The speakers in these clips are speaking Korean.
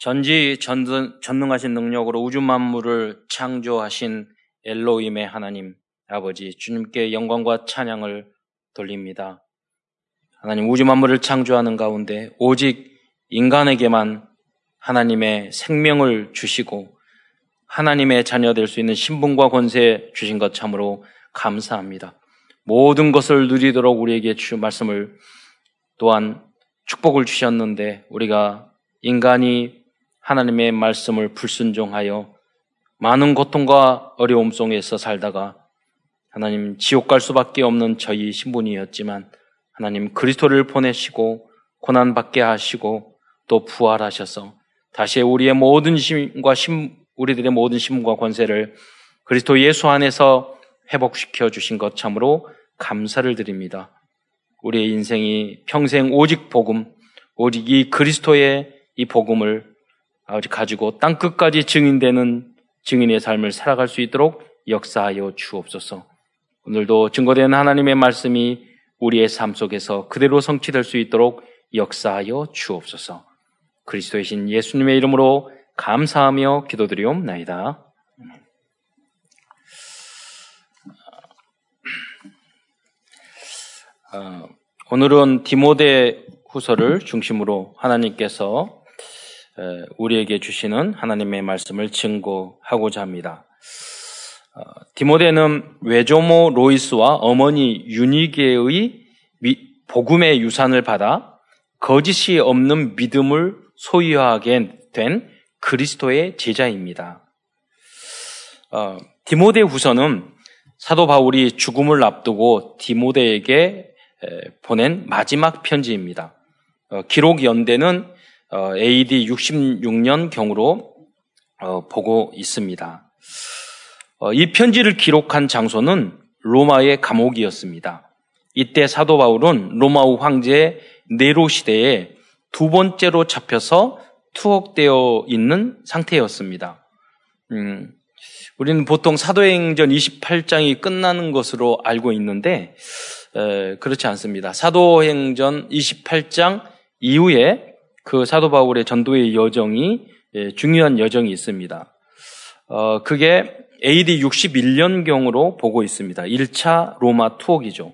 전지 전능, 전능하신 능력으로 우주 만물을 창조하신 엘로임의 하나님 아버지 주님께 영광과 찬양을 돌립니다. 하나님 우주 만물을 창조하는 가운데 오직 인간에게만 하나님의 생명을 주시고 하나님의 자녀 될 수 있는 신분과 권세 주신 것 참으로 감사합니다. 모든 것을 누리도록 우리에게 주 말씀을 또한 축복을 주셨는데 우리가 인간이 하나님의 말씀을 불순종하여 많은 고통과 어려움 속에서 살다가 하나님 지옥 갈 수밖에 없는 저희 신분이었지만 하나님 그리스도를 보내시고 고난 받게 하시고 또 부활하셔서 다시 우리의 모든 힘과 심, 우리들의 모든 힘과 권세를 그리스도 예수 안에서 회복시켜 주신 것 참으로 감사를 드립니다. 우리의 인생이 평생 오직 복음, 오직 이 그리스도의 이 복음을 아버지 가지고 땅 끝까지 증인되는 증인의 삶을 살아갈 수 있도록 역사하여 주옵소서. 오늘도 증거된 하나님의 말씀이 우리의 삶 속에서 그대로 성취될 수 있도록 역사하여 주옵소서. 그리스도의 신 예수님의 이름으로 감사하며 기도드리옵나이다. 어, 오늘은 디모데 후서를 중심으로 하나님께서 우리에게 주시는 하나님의 말씀을 증거하고자 합니다. 어, 디모데는 외조모 로이스와 어머니 유니게의 복음의 유산을 받아 거짓이 없는 믿음을 소유하게 된 그리스도의 제자입니다. 어, 디모데 후서는 사도 바울이 죽음을 앞두고 디모데에게 보낸 마지막 편지입니다. 어, 기록 연대는 어, AD 66년 경으로 어, 보고 있습니다. 어, 이 편지를 기록한 장소는 로마의 감옥이었습니다. 이때 사도 바울은 로마우 황제 네로 시대에 두 번째로 잡혀서 투옥되어 있는 상태였습니다. 음, 우리는 보통 사도행전 28장이 끝나는 것으로 알고 있는데 에, 그렇지 않습니다. 사도행전 28장 이후에 그 사도 바울의 전도의 여정이 예, 중요한 여정이 있습니다. 어, 그게 AD 61년경으로 보고 있습니다. 1차 로마 투옥이죠.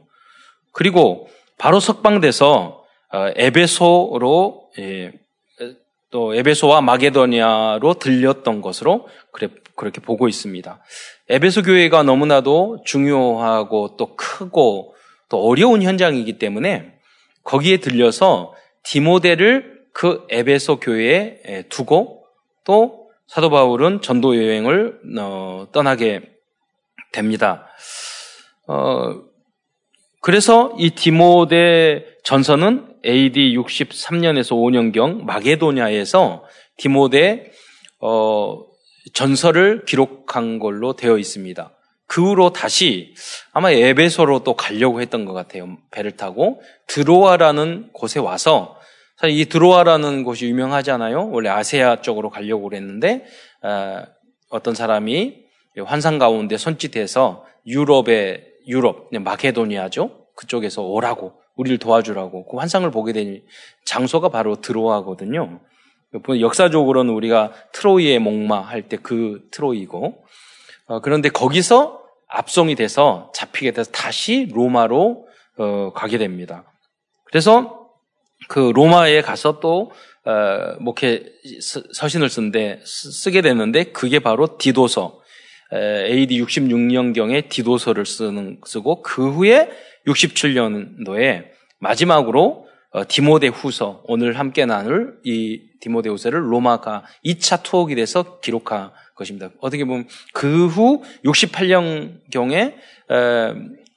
그리고 바로 석방돼서 어, 에베소로 예, 또 에베소와 마게도니아로 들렸던 것으로 그래, 그렇게 보고 있습니다. 에베소 교회가 너무나도 중요하고 또 크고 또 어려운 현장이기 때문에 거기에 들려서 디모데를 그 에베소 교회에 두고 또 사도 바울은 전도 여행을 어, 떠나게 됩니다. 어, 그래서 이 디모데 전서는 AD 63년에서 5년경 마게도냐에서 디모데 어, 전설을 기록한 걸로 되어 있습니다. 그 후로 다시 아마 에베소로 또 가려고 했던 것 같아요. 배를 타고 드로아라는 곳에 와서 사실 이 드로아라는 곳이 유명하잖아요. 원래 아세아 쪽으로 가려고 그랬는데 어, 떤 사람이 환상 가운데 손짓해서 유럽의 유럽 마케도니아죠. 그쪽에서 오라고 우리를 도와주라고 그 환상을 보게 된 장소가 바로 드로아거든요. 역사적으로는 우리가 트로이의 목마 할 때 그 트로이고 어, 그런데 거기서 압송이 돼서 잡히게 돼서 다시 로마로 어, 가게 됩니다. 그래서 그 로마에 가서 또 어, 뭐 이렇게 서신을 쓴데 쓰게 됐는데 그게 바로 디도서 AD 66년경에 디도서를 쓰는 쓰고 그 후에 67년도에 마지막으로 어, 디모데 후서 오늘 함께 나눌 이 디모데 후서를 로마가 2차 투옥이 돼서 기록한 것입니다. 어떻게 보면 그 후 68년경에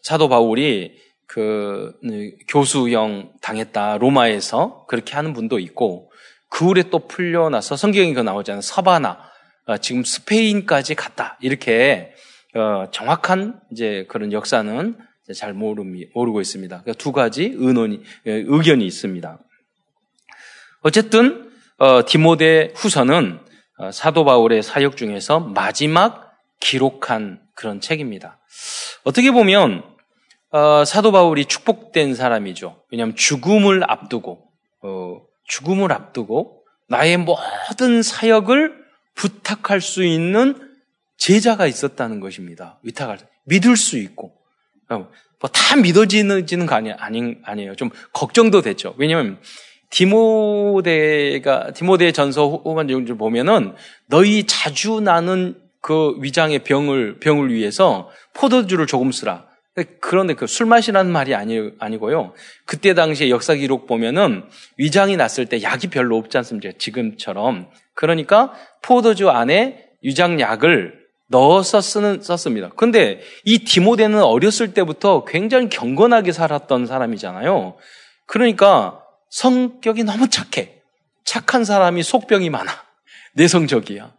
사도 바울이 그 네, 교수형 당했다 로마에서 그렇게 하는 분도 있고 그 후에 또 풀려나서 성경이 그 나오잖아요 서바나 어, 지금 스페인까지 갔다 이렇게 어, 정확한 이제 그런 역사는 잘 모르고 있습니다. 그러니까 두 가지 의논이 예, 의견이 있습니다. 어쨌든 어, 디모데 후서는 어, 사도 바울의 사역 중에서 마지막 기록한 그런 책입니다. 어떻게 보면 어, 사도 바울이 축복된 사람이죠. 왜냐하면 죽음을 앞두고 어, 죽음을 앞두고 나의 모든 사역을 부탁할 수 있는 제자가 있었다는 것입니다. 위탁할 믿을 수 있고 어, 뭐다 믿어지는 거 아니, 아니, 아니에요. 좀 걱정도 됐죠. 왜냐하면 디모데가 디모데 전서 후반적을 보면은 너희 자주 나는 그 위장의 병을 병을 위해서 포도주를 조금 쓰라. 그런데 그술 마시라는 말이 아니, 아니고요. 그때 당시에 역사 기록 보면은 위장이 났을 때 약이 별로 없지 않습니까? 지금처럼. 그러니까 포도주 안에 위장약을 넣어서 쓰는, 썼습니다. 근데 이 디모데는 어렸을 때부터 굉장히 경건하게 살았던 사람이잖아요. 그러니까 성격이 너무 착해. 착한 사람이 속병이 많아. 내성적이야.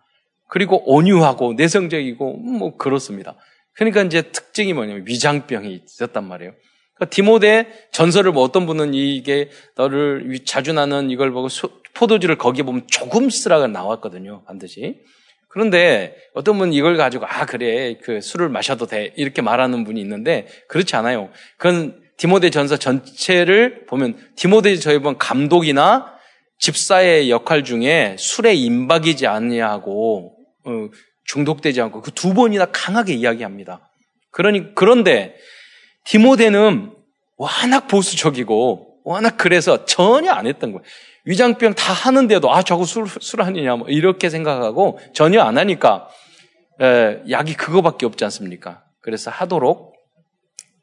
그리고 온유하고 내성적이고 뭐 그렇습니다. 그러니까 이제 특징이 뭐냐면 위장병이 있었단 말이에요. 그러니까 디모데 전설을 뭐 어떤 분은 이게 너를 자주 나는 이걸 보고 포도주를 거기에 보면 조금 쓰라가 나왔거든요. 반드시. 그런데 어떤 분은 이걸 가지고 아 그래 그 술을 마셔도 돼 이렇게 말하는 분이 있는데 그렇지 않아요. 그건 디모데 전서 전체를 보면 디모데 저희 보면 감독이나 집사의 역할 중에 술에 임박이지 않냐고 어, 중독되지 않고 그 두 번이나 강하게 이야기합니다. 그러니 그런데 디모데는 워낙 보수적이고 워낙 그래서 전혀 안 했던 거예요. 위장병 다 하는데도 아 저거 술, 술 아니냐 뭐 이렇게 생각하고 전혀 안 하니까 에, 약이 그거밖에 없지 않습니까? 그래서 하도록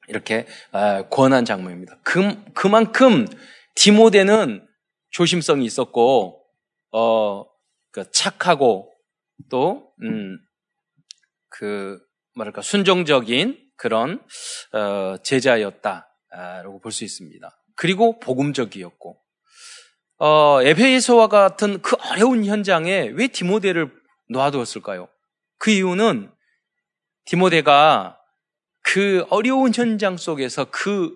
이렇게 에, 권한 장모입니다. 그, 그만큼 디모데는 조심성이 있었고 어, 그 착하고 또 음, 그 뭐랄까 순종적인 그런 어, 제자였다라고 볼 수 있습니다. 그리고 복음적이었고 어, 에베소와 같은 그 어려운 현장에 왜 디모데를 놓아두었을까요? 그 이유는 디모데가 그 어려운 현장 속에서 그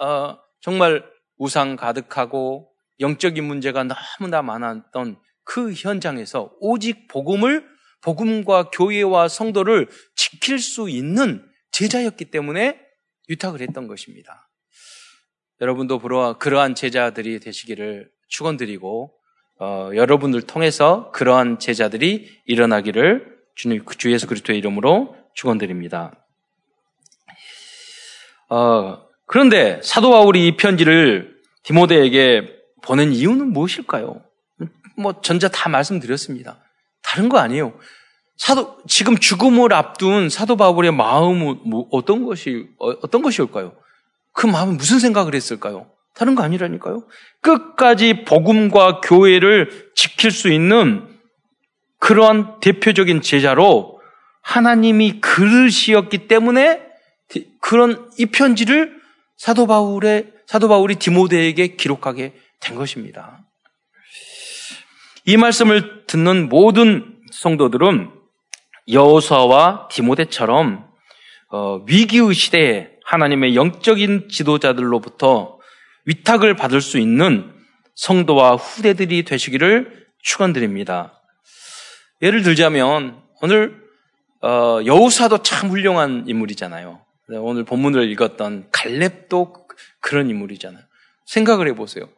어, 정말 우상 가득하고 영적인 문제가 너무나 많았던 그 현장에서 오직 복음을 복음과 교회와 성도를 지킬 수 있는 제자였기 때문에 유탁을 했던 것입니다. 여러분도 그러한 제자들이 되시기를 축원드리고 어, 여러분들 통해서 그러한 제자들이 일어나기를 주님 주 예수 그리스도의 이름으로 축원드립니다. 어, 그런데 사도 바울이 이 편지를 디모데에게 보낸 이유는 무엇일까요? 뭐 전자 다 말씀드렸습니다. 다른 거 아니에요. 사도 지금 죽음을 앞둔 사도 바울의 마음은 뭐 어떤 것이 어, 어떤 것이올까요? 그 마음은 무슨 생각을 했을까요? 다른 거 아니라니까요. 끝까지 복음과 교회를 지킬 수 있는 그러한 대표적인 제자로 하나님이 그릇이었기 때문에 그런 이 편지를 사도 바울의 사도 바울이 디모데에게 기록하게 된 것입니다. 이 말씀을 듣는 모든 성도들은 여호수아와 디모데처럼 어, 위기의 시대에 하나님의 영적인 지도자들로부터 위탁을 받을 수 있는 성도와 후대들이 되시기를 축원드립니다. 예를 들자면 오늘 어, 여우사도 참 훌륭한 인물이잖아요. 오늘 본문을 읽었던 갈렙도 그런 인물이잖아요. 생각을 해보세요.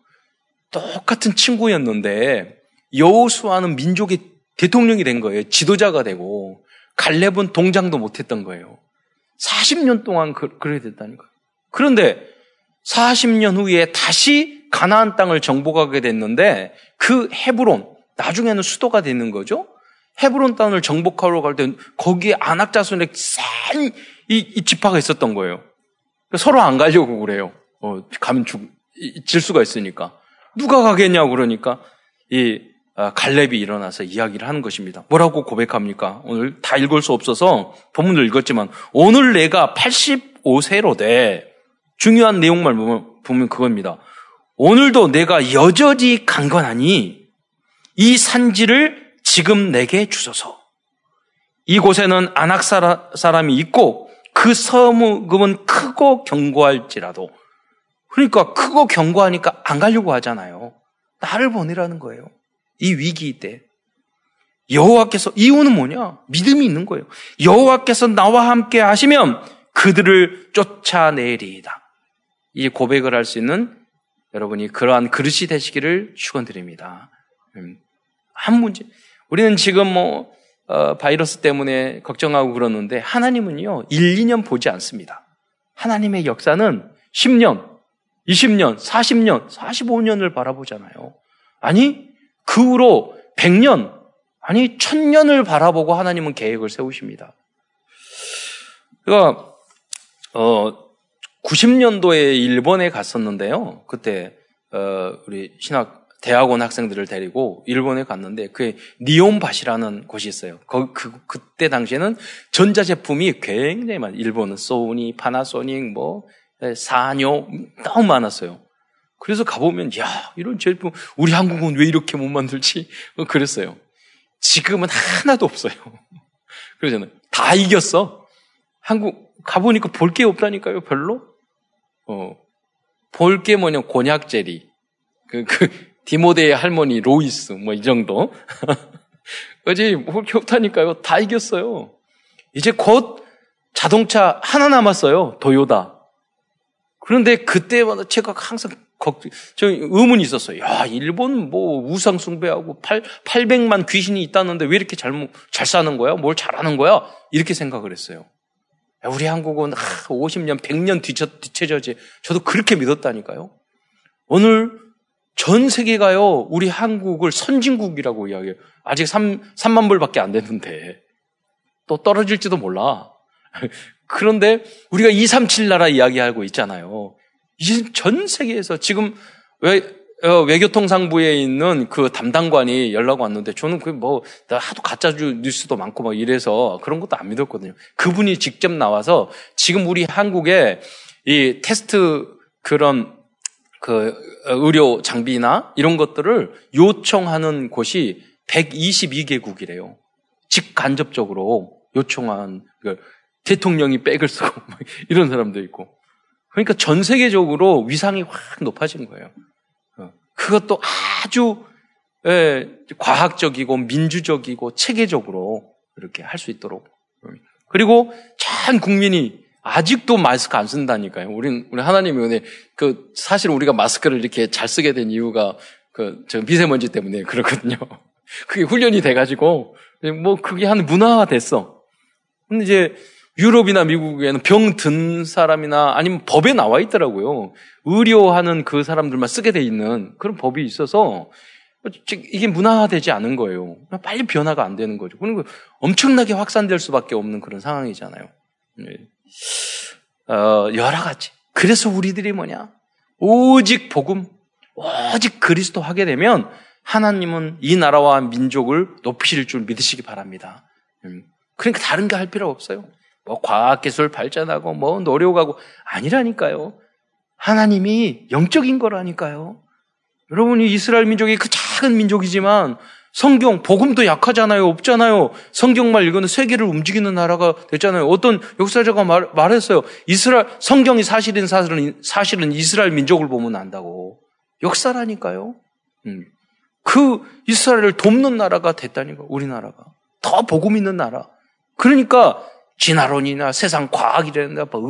똑같은 친구였는데 여우수아는 민족의 대통령이 된 거예요. 지도자가 되고 갈렙은 동장도 못했던 거예요. 40년 동안 그, 그래야 됐다니까요. 그런데 40년 후에 다시 가나안 땅을 정복하게 됐는데 그 헤브론 나중에는 수도가 되는 거죠. 헤브론 땅을 정복하러 갈 때 거기에 안악 자손의 싼이 이 지파가 있었던 거예요. 그러니까 서로 안 가려고 그래요. 어, 가면 죽, 질 수가 있으니까. 누가 가겠냐고 그러니까 이 아, 갈렙이 일어나서 이야기를 하는 것입니다. 뭐라고 고백합니까? 오늘 다 읽을 수 없어서 본문을 읽었지만 오늘 내가 85세로 돼 중요한 내용만 보면, 보면 그겁니다. 오늘도 내가 여전히 강건하니 이 산지를 지금 내게 주소서. 이곳에는 안악 사람이 있고 그 서무금은 크고 견고할지라도 그러니까 크고 견고하니까 안 가려고 하잖아요. 나를 보내라는 거예요. 이 위기 때 여호와께서 이유는 뭐냐? 믿음이 있는 거예요. 여호와께서 나와 함께 하시면 그들을 쫓아내리이다. 이 고백을 할 수 있는 여러분이 그러한 그릇이 되시기를 축원드립니다. 음, 아무 문제. 우리는 지금 뭐 어, 바이러스 때문에 걱정하고 그러는데 하나님은요 1, 2년 보지 않습니다. 하나님의 역사는 10년, 20년, 40년, 45년을 바라보잖아요. 아니 그 후로 100년, 아니 1000년을 바라보고 하나님은 계획을 세우십니다. 그러니까 어 90년도에 일본에 갔었는데요. 그때 어, 우리 신학 대학원 학생들을 데리고 일본에 갔는데 그 니온밭이라는 곳이 있어요. 그, 그, 그때 당시에는 전자 제품이 굉장히 많아요. 일본은 소니, 파나소닉, 뭐, 사뇨, 너무 많았어요. 그래서 가보면, 야, 이런 제품, 우리 한국은 왜 이렇게 못 만들지? 뭐 그랬어요. 지금은 하나도 없어요. 그러잖아요. 다 이겼어. 한국, 가보니까 볼 게 없다니까요, 별로? 어, 볼 게 뭐냐, 곤약 제리. 그, 그, 디모데의 할머니 로이스, 뭐 이 정도. 어제 볼 게 없다니까요. 다 이겼어요. 이제 곧 자동차 하나 남았어요. 도요다. 그런데 그때마다 제가 항상 저 의문이 있었어요. 야, 일본 뭐 우상 숭배하고 8, 800만 귀신이 있다는데 왜 이렇게 잘, 잘 사는 거야? 뭘 잘하는 거야? 이렇게 생각을 했어요. 우리 한국은 50년, 100년 뒤쳐, 뒤쳐져지. 저도 그렇게 믿었다니까요. 오늘 전 세계가요, 우리 한국을 선진국이라고 이야기해요. 아직 3, 3만 불밖에 안 됐는데. 또 떨어질지도 몰라. 그런데 우리가 237 나라 이야기하고 있잖아요. 전 세계에서 지금 외, 어, 외교통상부에 있는 그 담당관이 연락 왔는데 저는 그 뭐 하도 가짜 뉴스도 많고 막 이래서 그런 것도 안 믿었거든요. 그분이 직접 나와서 지금 우리 한국에 이 테스트 그런 그 의료 장비나 이런 것들을 요청하는 곳이 122개국이래요. 직간접적으로 요청한 그 대통령이 백을 쓰고 이런 사람도 있고. 그러니까 전 세계적으로 위상이 확 높아진 거예요. 어, 그것도 아주 예, 과학적이고 민주적이고 체계적으로 이렇게 할 수 있도록. 그리고 전 국민이 아직도 마스크 안 쓴다니까요. 우린, 우리 하나님이 은혜, 그, 사실 우리가 마스크를 이렇게 잘 쓰게 된 이유가 그, 저 미세먼지 때문에 그렇거든요. 그게 훈련이 돼가지고, 뭐, 그게 한 문화화 됐어. 근데 이제, 유럽이나 미국에는 병 든 사람이나 아니면 법에 나와 있더라고요. 의료하는 그 사람들만 쓰게 돼 있는 그런 법이 있어서 이게 문화화되지 않은 거예요. 빨리 변화가 안 되는 거죠. 그리고 엄청나게 확산될 수밖에 없는 그런 상황이잖아요. 네. 어, 여러 가지. 그래서 우리들이 뭐냐? 오직 복음, 오직 그리스도 하게 되면 하나님은 이 나라와 민족을 높이실 줄 믿으시기 바랍니다. 음. 그러니까 다른 게 할 필요 없어요. 뭐 과학기술 발전하고 뭐 노력하고 아니라니까요. 하나님이 영적인 거라니까요. 여러분이 이스라엘 민족이 그 작은 민족이지만 성경, 복음도 약하잖아요. 없잖아요. 성경만 읽으면 세계를 움직이는 나라가 됐잖아요. 어떤 역사자가 말, 말했어요. 이스라엘, 성경이 사실인 사실은, 사실은 이스라엘 민족을 보면 안다고. 역사라니까요. 음. 그 이스라엘을 돕는 나라가 됐다니까, 우리나라가. 더 복음 있는 나라. 그러니까 진화론이나 세상 과학이라든가 뭐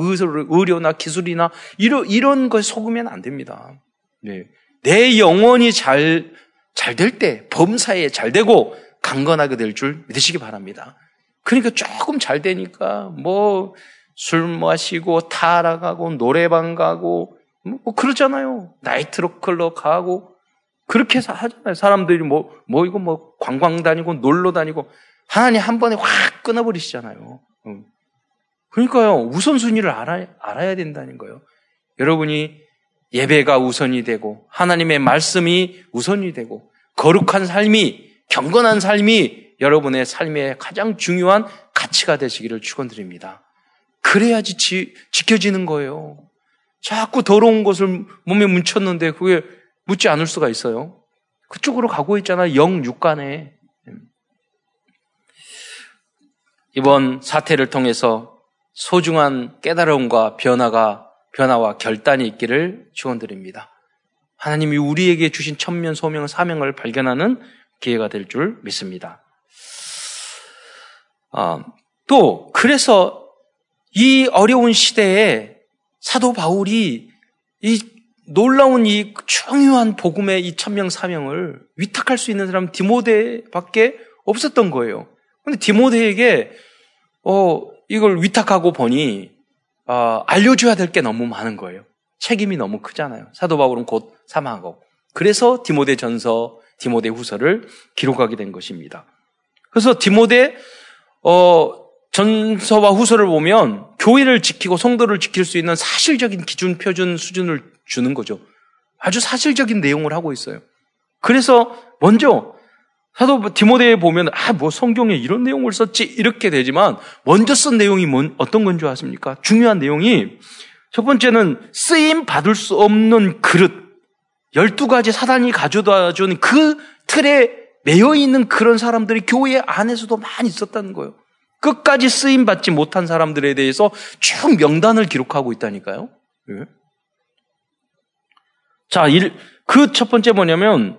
의료나 기술이나 이런 이런 거에 속으면 안 됩니다. 네. 내 영혼이 잘 잘 될 때, 범사에 잘 되고 강건하게 될 줄 믿으시기 바랍니다. 그러니까 조금 잘 되니까 뭐 술 마시고 타락하고 노래방 가고 뭐 그러잖아요. 나이트로 클럽 가고 그렇게 해서 하잖아요. 사람들이 뭐, 뭐 이거 뭐 관광 다니고 놀러 다니고 하나님 한 번에 확 끊어버리시잖아요. 그러니까요, 우선순위를 알아, 알아야 된다는 거예요. 여러분이 예배가 우선이 되고, 하나님의 말씀이 우선이 되고, 거룩한 삶이, 경건한 삶이 여러분의 삶의 가장 중요한 가치가 되시기를 축원드립니다. 그래야지 지, 지켜지는 거예요. 자꾸 더러운 것을 몸에 묻혔는데 그게 묻지 않을 수가 있어요. 그쪽으로 가고 있잖아, 영 육간에. 이번 사태를 통해서 소중한 깨달음과 변화가 변화와 결단이 있기를 축원드립니다. 하나님이 우리에게 주신 천면 소명 사명을 발견하는 기회가 될 줄 믿습니다. 아, 또 그래서 이 어려운 시대에 사도 바울이 이 놀라운 이 중요한 복음의 이 천명 사명을 위탁할 수 있는 사람 디모데밖에 없었던 거예요. 근데 디모데에게 어 이걸 위탁하고 보니 어, 알려줘야 될 게 너무 많은 거예요. 책임이 너무 크잖아요. 사도 바울은 곧 사망하고 그래서 디모데 전서, 디모데 후서를 기록하게 된 것입니다. 그래서 디모데 어, 전서와 후서를 보면 교회를 지키고 성도를 지킬 수 있는 사실적인 기준, 표준, 수준을 주는 거죠. 아주 사실적인 내용을 하고 있어요. 그래서 먼저 사도 디모데에 보면 아 뭐 성경에 이런 내용을 썼지 이렇게 되지만 먼저 쓴 내용이 뭔 어떤 건 줄 아십니까? 중요한 내용이 첫 번째는 쓰임 받을 수 없는 그릇 12가지 사단이 가져다 준 그 틀에 매여 있는 그런 사람들이 교회 안에서도 많이 있었다는 거예요. 끝까지 쓰임 받지 못한 사람들에 대해서 쭉 명단을 기록하고 있다니까요. 네. 자, 그 첫 번째 뭐냐면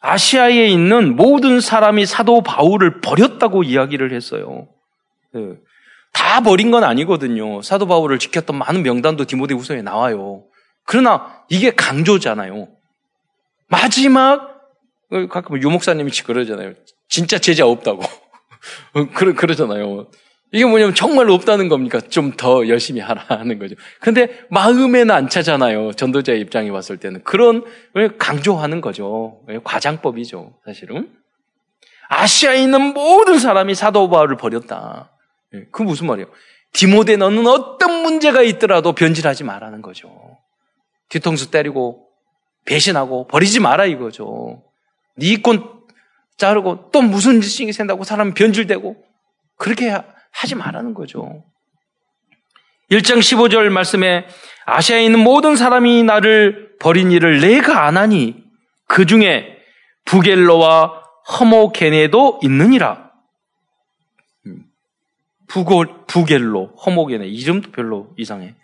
아시아에 있는 모든 사람이 사도 바울을 버렸다고 이야기를 했어요. 네. 다 버린 건 아니거든요. 사도 바울을 지켰던 많은 명단도 디모데 후서에 나와요. 그러나 이게 강조잖아요. 마지막 가끔 유목사님이 그러잖아요. 진짜 제자 없다고. 그러, 그러잖아요. 이게 뭐냐면 정말 없다는 겁니까? 좀 더 열심히 하라는 거죠. 근데 마음에는 안 차잖아요. 전도자의 입장에 봤을 때는. 그런 걸 강조하는 거죠. 과장법이죠. 사실은. 아시아에 있는 모든 사람이 사도 바울을 버렸다. 예, 그 무슨 말이에요? 디모데 너는 어떤 문제가 있더라도 변질하지 말라는 거죠. 뒤통수 때리고 배신하고 버리지 마라 이거죠. 네권 자르고 또 무슨 짓이 생다고 사람 변질되고 그렇게 하지 말라는 거죠. 1장 15절 말씀에 아시아에 있는 모든 사람이 나를 버린 일을 내가 안 하니 그 중에 부겔로와 허모게네도 있느니라. 음. 부고, 부겔로, 허모게네. 이름도 별로 이상해.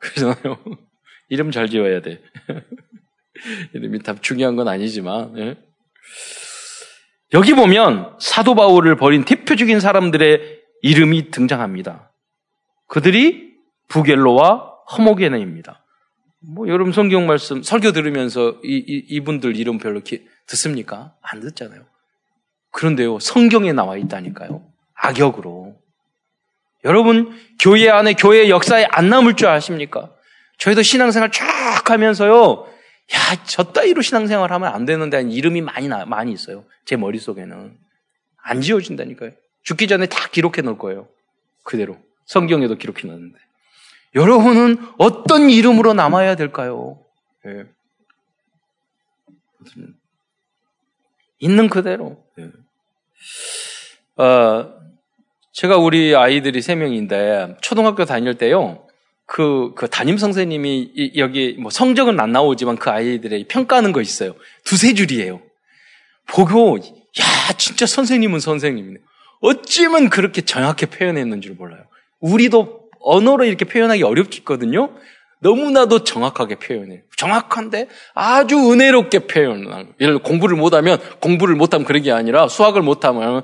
그러잖아요. 이름 잘 지어야 돼. 이름이 다 중요한 건 아니지만. 예? 여기 보면 사도 바울을 버린 대표적인 사람들의 이름이 등장합니다. 그들이 부겔로와 허모게네입니다. 뭐 여러분 성경 말씀 설교 들으면서 이, 이 분들 이름 별로 기, 듣습니까? 안 듣잖아요. 그런데요 성경에 나와 있다니까요. 악역으로. 여러분 교회 안에 교회 역사에 안 남을 줄 아십니까? 저희도 신앙생활 쫙 하면서요 야, 저 따위로 신앙생활 하면 안 되는데 이름이 많이 나, 많이 있어요. 제 머릿속에는. 안 지워진다니까요. 죽기 전에 다 기록해 놓을 거예요. 그대로. 성경에도 기록해 놨는데. 여러분은 어떤 이름으로 남아야 될까요? 네. 있는 그대로. 네. 어, 제가 우리 아이들이 세 명인데 초등학교 다닐 때요. 그, 그 담임 선생님이 이, 여기 뭐 성적은 안 나오지만 그 아이들의 평가하는 거 있어요. 두세 줄이에요. 보고, 야, 진짜 선생님은 선생님이네. 어찌면 그렇게 정확히 표현했는 줄 몰라요. 우리도 언어로 이렇게 표현하기 어렵거든요. 너무나도 정확하게 표현해요. 정확한데 아주 은혜롭게 표현하는 예를 들어 공부를 못하면 공부를 못하면 그런 게 아니라 수학을 못하면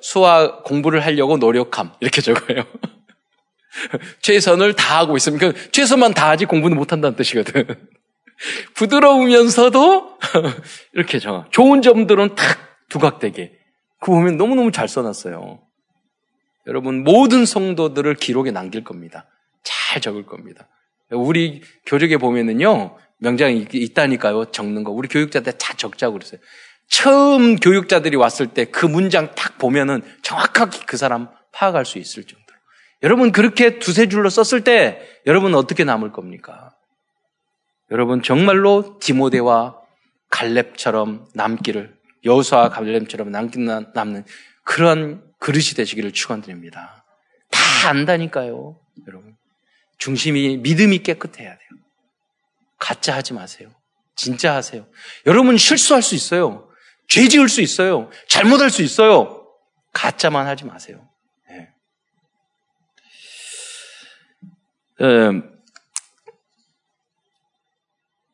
수학 공부를 하려고 노력함 이렇게 적어요. 최선을 다하고 있으면 그 최선만 다하지 공부는 못한다는 뜻이거든. 부드러우면서도 이렇게 정하. 좋은 점들은 탁 두각되게. 그 보면 너무너무 잘 써놨어요. 여러분 모든 성도들을 기록에 남길 겁니다. 잘 적을 겁니다. 우리 교적에 보면은요 명장이 있다니까요 적는 거. 우리 교육자들 다 적자고 그랬어요. 처음 교육자들이 왔을 때 그 문장 딱 보면은 정확하게 그 사람 파악할 수 있을 정도. 여러분 그렇게 두세 줄로 썼을 때 여러분 어떻게 남을 겁니까? 여러분 정말로 디모데와 갈렙처럼 남기를 여호수아 갈렙처럼 남기 남는 그런 그릇이 되시기를 축원드립니다. 다 안다니까요, 여러분. 중심이 믿음이 깨끗해야 돼요. 가짜 하지 마세요. 진짜 하세요. 여러분 실수할 수 있어요. 죄 지을 수 있어요. 잘못할 수 있어요. 가짜만 하지 마세요.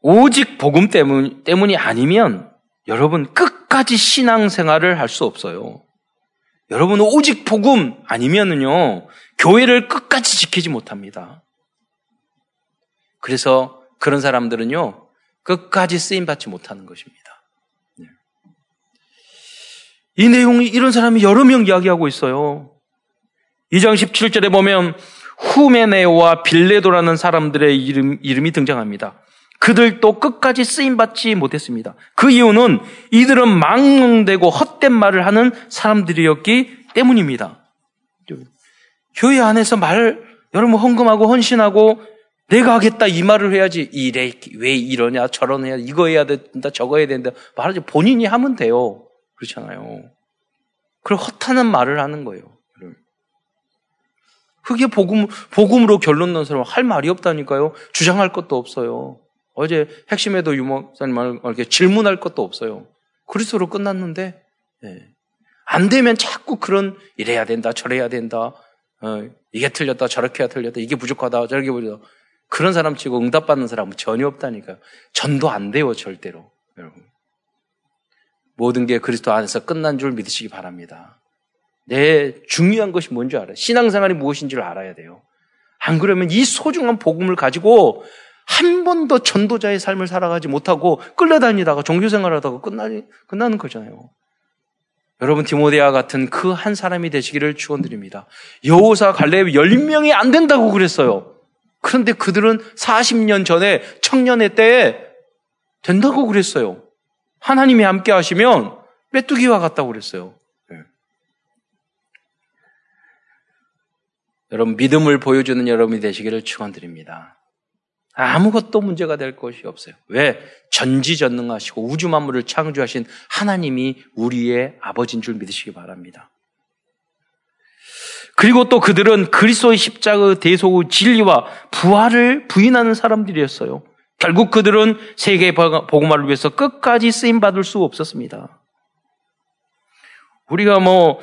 오직 복음 때문, 때문이 아니면 여러분 끝까지 신앙생활을 할 수 없어요. 여러분 오직 복음 아니면은요 교회를 끝까지 지키지 못합니다. 그래서 그런 사람들은요, 끝까지 쓰임 받지 못하는 것입니다. 네. 이 내용이 이런 사람이 여러 명 이야기하고 있어요. 2장 17절에 보면 후메네오와 빌레도라는 사람들의 이름, 이름이 등장합니다. 그들도 끝까지 쓰임받지 못했습니다. 그 이유는 이들은 망령되고 헛된 말을 하는 사람들이었기 때문입니다. 교회 안에서 말, 여러분 헌금하고 헌신하고 내가 하겠다 이 말을 해야지 이래 왜 이러냐 저러냐 이거 해야 된다 저거 해야 된다 말하지 본인이 하면 돼요. 그렇잖아요. 그리고 헛하는 말을 하는 거예요 그게 복음 복음으로 결론 난 사람 할 말이 없다니까요. 주장할 것도 없어요 어제 핵심에도 유목사님 말 이렇게 질문할 것도 없어요 그리스도로 끝났는데 네. 안 되면 자꾸 그런 이래야 된다 저래야 된다 어, 이게 틀렸다 저렇게 야 틀렸다 이게 부족하다 저렇게 부족하다 그런 사람 치고 응답받는 사람은 전혀 없다니까요. 전도 안 돼요, 절대로. 여러분. 모든 게 그리스도 안에서 끝난 줄 믿으시기 바랍니다. 내 중요한 것이 뭔지 알아요. 신앙생활이 무엇인지를 알아야 돼요. 안 그러면 이 소중한 복음을 가지고 한 번도 전도자의 삶을 살아가지 못하고 끌려다니다가 종교생활하다가 끝나니, 끝나는 거잖아요. 여러분 디모데아 같은 그 한 사람이 되시기를 축원드립니다. 여호사 갈렙 열명이 안 된다고 그랬어요. 그런데 그들은 40년 전에 청년의 때에 된다고 그랬어요. 하나님이 함께 하시면 메뚜기와 같다고 그랬어요. 네. 여러분 믿음을 보여주는 여러분이 되시기를 축원드립니다. 아무것도 문제가 될 것이 없어요. 왜? 전지전능하시고 우주 만물을 창조하신 하나님이 우리의 아버지인 줄 믿으시기 바랍니다. 그리고 또 그들은 그리스도의 십자가의 대속의 진리와 부활을 부인하는 사람들이었어요. 결국 그들은 세계 복음화를 위해서 끝까지 쓰임 받을 수 없었습니다. 우리가 뭐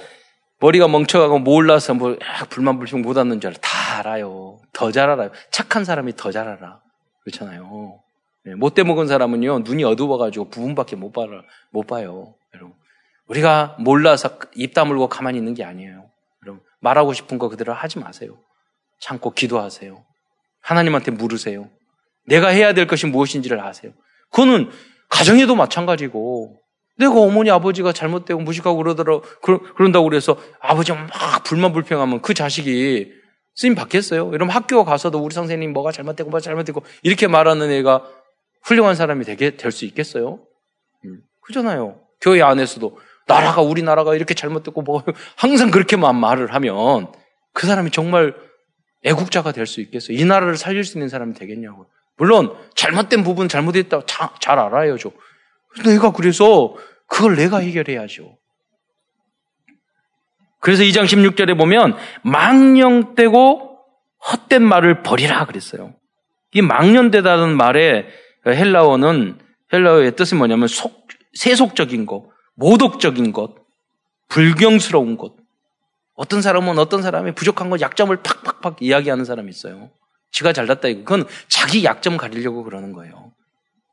머리가 멍청하고 몰라서 뭐 불만 불평 못 하는 줄 알아. 다 알아요. 더 잘 알아요. 착한 사람이 더 잘 알아. 그렇잖아요. 네, 못돼 먹은 사람은요 눈이 어두워가지고 부분밖에 못 봐요. 못 봐요. 여러분. 우리가 몰라서 입 다물고 가만히 있는 게 아니에요. 말하고 싶은 거 그대로 하지 마세요. 참고 기도하세요. 하나님한테 물으세요. 내가 해야 될 것이 무엇인지를 아세요. 그거는 가정에도 마찬가지고 내가 어머니 아버지가 잘못되고 무식하고 그러더라 그러, 그런다고 그래서 아버지가 막 불만 불평하면 그 자식이 쓰임 받겠어요? 이러면 학교 가서도 우리 선생님 뭐가 잘못되고 뭐가 잘못되고 이렇게 말하는 애가 훌륭한 사람이 되게 될 수 있겠어요? 음, 그잖아요. 교회 안에서도 나라가 우리나라가 이렇게 잘못됐고 뭐 항상 그렇게만 말을 하면 그 사람이 정말 애국자가 될 수 있겠어요? 이 나라를 살릴 수 있는 사람이 되겠냐고. 물론 잘못된 부분 잘못했다고 자, 잘 알아야죠. 내가 그래서 그걸 내가 해결해야죠. 그래서 2장 16절에 보면 망령되고 헛된 말을 버리라 그랬어요. 이 망령되다는 말의 헬라어는 헬라어의 뜻이 뭐냐면 속, 세속적인 거, 모독적인 것, 불경스러운 것. 어떤 사람은 어떤 사람이 부족한 것, 약점을 팍팍팍 이야기하는 사람이 있어요. 지가 잘났다 이거. 그건 자기 약점 가리려고 그러는 거예요.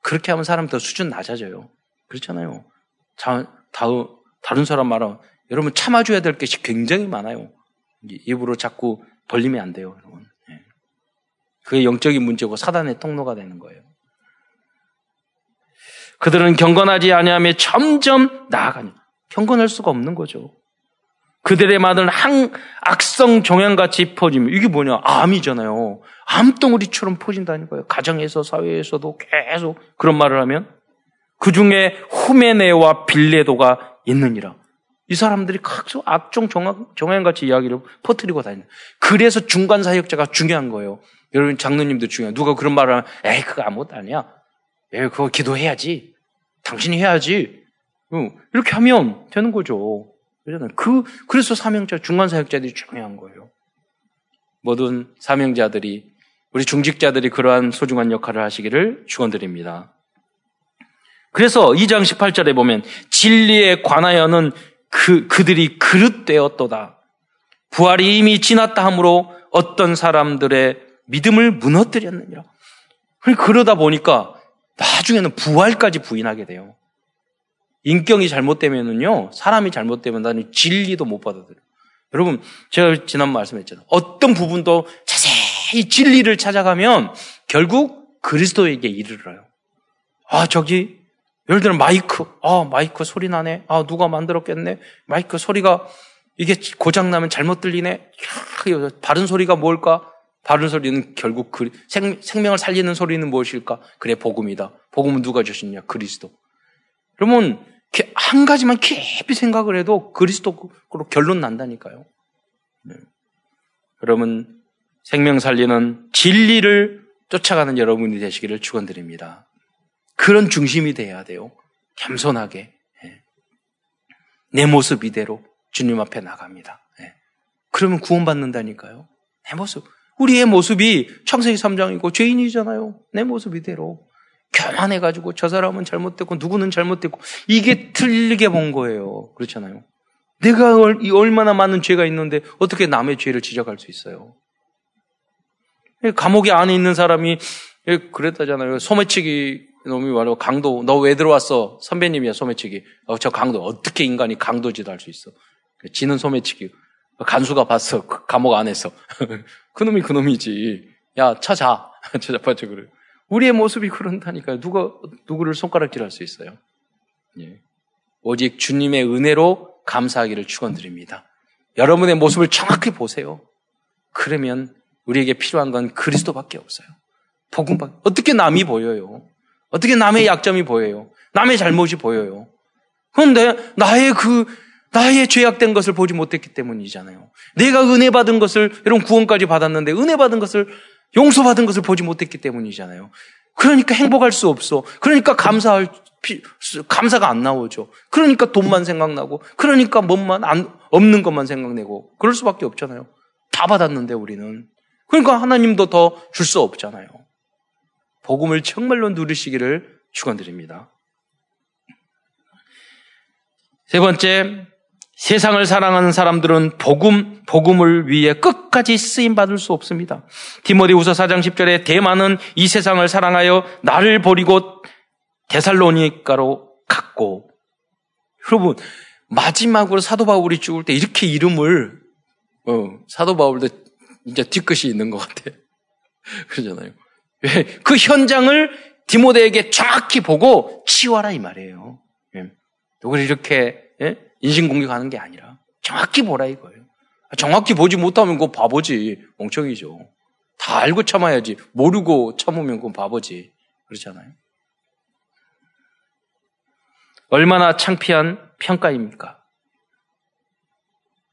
그렇게 하면 사람 더 수준 낮아져요. 그렇잖아요. 자, 다, 다른 사람 말하면 여러분 참아줘야 될 것이 굉장히 많아요. 입으로 자꾸 벌리면 안 돼요, 여러분. 예. 그게 영적인 문제고 사단의 통로가 되는 거예요. 그들은 경건하지 아니하며 점점 나아가니 경건할 수가 없는 거죠. 그들의 말은 항 악성 종양같이 퍼지면 이게 뭐냐 암이잖아요. 암덩어리처럼 퍼진다는 거예요. 가정에서 사회에서도 계속 그런 말을 하면 그 중에 후메네와 빌레도가 있느니라. 이 사람들이 각종 악종 종양같이 이야기를 퍼뜨리고 다니는. 그래서 중간 사역자가 중요한 거예요. 여러분 장로님도 중요해. 누가 그런 말을 하면 에이 그거 아무것도 아니야. 왜 그거 기도해야지. 당신이 해야지. 이렇게 하면 되는 거죠. 그, 그래서 사명자, 중간 사역자들이 중요한 거예요. 모든 사명자들이, 우리 중직자들이 그러한 소중한 역할을 하시기를 축원드립니다. 그래서 2장 18절에 보면 진리에 관하여는 그, 그들이 그릇되었도다. 부활이 이미 지났다 함으로 어떤 사람들의 믿음을 무너뜨렸느니라. 그러다 보니까 나중에는 부활까지 부인하게 돼요. 인격이 잘못되면은요, 사람이 잘못되면 나는 진리도 못 받아들여요. 여러분, 제가 지난 말씀했잖아요. 어떤 부분도 자세히 진리를 찾아가면 결국 그리스도에게 이르러요. 아, 저기, 예를 들어 마이크. 아, 마이크 소리 나네. 아, 누가 만들었겠네. 마이크 소리가, 이게 고장나면 잘못 들리네. 야, 바른 소리가 뭘까? 바른 소리는 결국 그, 생, 생명을 살리는 소리는 무엇일까? 그래, 복음이다. 복음은 누가 주셨냐? 그리스도. 그러면, 한 가지만 깊이 생각을 해도 그리스도로 결론 난다니까요. 네. 그러면 생명 살리는 진리를 쫓아가는 여러분이 되시기를 축원드립니다. 그런 중심이 돼야 돼요. 겸손하게 예. 내 모습 이대로 주님 앞에 나갑니다. 예. 그러면 구원받는다니까요. 내 모습. 우리의 모습이 창세기 3장이고 죄인이잖아요. 내 모습 이대로. 교만해가지고 저 사람은 잘못됐고 누구는 잘못됐고 이게 틀리게 본 거예요. 그렇잖아요. 내가 얼마나 많은 죄가 있는데 어떻게 남의 죄를 지적할 수 있어요? 감옥에 안에 있는 사람이 그랬다잖아요. 소매치기 놈이 말하고 강도 너 왜 들어왔어? 선배님이야 소매치기. 어, 저 강도 어떻게 인간이 강도짓 할 수 있어? 지는 소매치기. 간수가 봤어 그 감옥 안에서. 그 놈이 그 놈이지. 야 찾아 찾아봤죠 그래. 우리의 모습이 그런다니까요. 누가 누구를 손가락질할 수 있어요? 예. 오직 주님의 은혜로 감사하기를 축원드립니다. 여러분의 모습을 정확히 보세요. 그러면 우리에게 필요한 건 그리스도밖에 없어요. 복음밖에 어떻게 남이 보여요? 어떻게 남의 약점이 보여요? 남의 잘못이 보여요? 그런데 나의 그 나의 죄악된 것을 보지 못했기 때문이잖아요. 내가 은혜 받은 것을 여러분 구원까지 받았는데 은혜 받은 것을 용서받은 것을 보지 못했기 때문이잖아요. 그러니까 행복할 수 없어. 그러니까 감사할 감사가 안 나오죠. 그러니까 돈만 생각나고, 그러니까 뭔만 안, 없는 것만 생각내고, 그럴 수밖에 없잖아요. 다 받았는데 우리는. 그러니까 하나님도 더 줄 수 없잖아요. 복음을 정말로 누리시기를 축원드립니다. 세 번째, 세상을 사랑하는 사람들은 복음, 복음을 위해 끝까지 쓰임 받을 수 없습니다. 디모데후서 4장 10절에 대만은 이 세상을 사랑하여 나를 버리고 데살로니가로 갔고 여러분 마지막으로 사도 바울이 죽을 때 이렇게 이름을 어, 사도 바울도 이제 뒤끝이 있는 것 같아. 그러잖아요. 왜? 그 현장을 디모데에게 정확히 보고 치워라 이 말이에요. 예. 누구를 이렇게 예? 인신공격하는 게 아니라 정확히 보라 이거예요. 정확히 보지 못하면 그거 바보지. 멍청이죠. 다 알고 참아야지. 모르고 참으면 그건 바보지. 그렇잖아요. 얼마나 창피한 평가입니까?